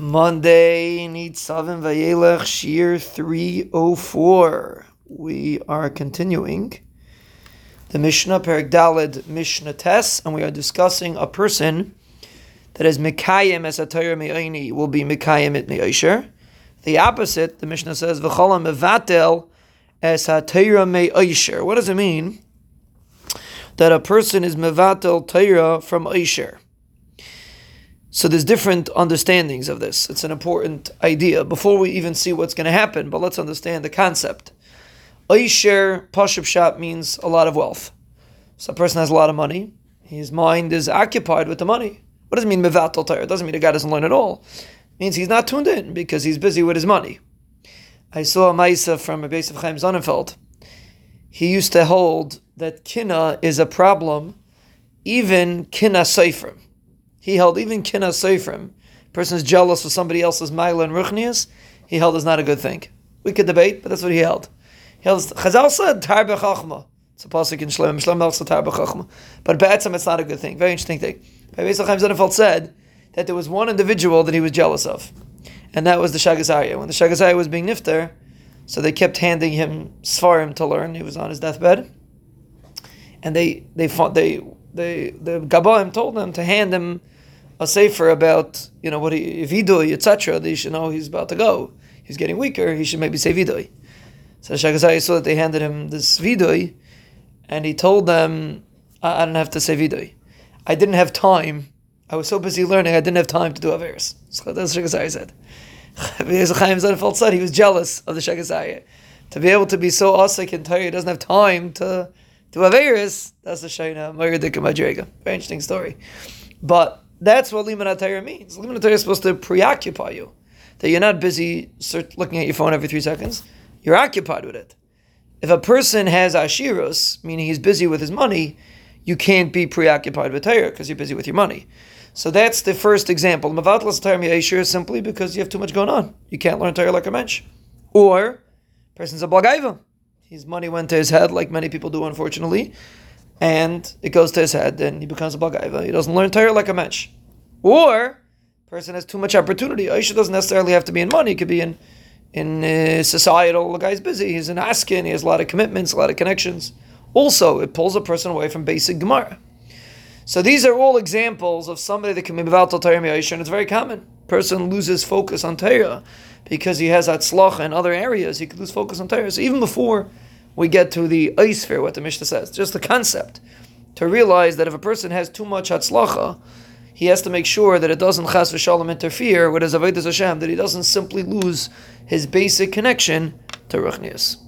Monday, Nitzavim Vayelech, Shiur 304. We are continuing the Mishnah, Perek Dalid Mishnah Tes, and we are discussing a person that is Mikayim as a Torah will be Mikayim it Me'aisher. The opposite, the Mishnah says, V'cholam Mevatel as a Torah Me'aisher. What does it mean? That a person is Mevatel Torah from Aisher. So there's different understandings of this. It's an important idea before we even see what's going to happen. But let's understand the concept. Aisher Pashup Shop means a lot of wealth. So a person has a lot of money. His mind is occupied with the money. What does it mean mevatel Torah? It doesn't mean the guy doesn't learn at all. It means he's not tuned in because he's busy with his money. I saw a Maisa from a base of Chaim Sonnenfeld. He used to hold that kina is a problem, even kina seifrim. He held even kina seifrim. Person is jealous of somebody else's mila and ruchnias. He held is not a good thing. We could debate, but that's what he held. He held Chazal said tar bechachma. It's a pasuk in Shlem. Shlem also tar bechachma. But be'etzam, it's not a good thing. Very interesting thing. Rabbi Chaim Sonnenfeld said that there was one individual that he was jealous of, and that was the Shaagas Aryeh. When the Shaagas Aryeh was being nifter, so they kept handing him svarim to learn. He was on his deathbed, and they they fought, they they the Gabaim told them to hand him a sefer about you know what he do etc. They should know he's about to go. He's getting weaker. He should maybe say vidui. So Shagazai saw that they handed him this vidui, and he told them, I, I don't have to say vidui. I didn't have time. I was so busy learning, I didn't have time to do Averis. So that's Shagazai said. Chaim he was jealous of the Shagazai. To be able to be so asik and tired, he doesn't have time to do Averis. That's the Shaina Very interesting story. But that's what Liman means. Liman is supposed to preoccupy you. That you're not busy looking at your phone every three seconds. You're occupied with it. If a person has ashirus, meaning he's busy with his money, you can't be preoccupied with Torah because you're busy with your money. So that's the first example. Mavatlas Torah Ashir is simply because you have too much going on. You can't learn Torah like a mensch. Or, person's a blagaiva. His money went to his head, like many people do, unfortunately and it goes to his head, and he becomes a bagaiva. He doesn't learn Torah like a mensch. Or, person has too much opportunity. Aisha doesn't necessarily have to be in money. It could be in in uh, societal. The guy's busy. He's in asking. He has a lot of commitments, a lot of connections. Also, it pulls a person away from basic Gemara. So these are all examples of somebody that can be about Torah and it's very common. Person loses focus on Torah because he has atzlach in other areas. He could lose focus on Torah. So even before we get to the fair, what the Mishnah says. Just the concept. To realize that if a person has too much hatzlacha, he has to make sure that it doesn't chas v'shalom interfere with his avodas Hashem, that he doesn't simply lose his basic connection to ruchnias.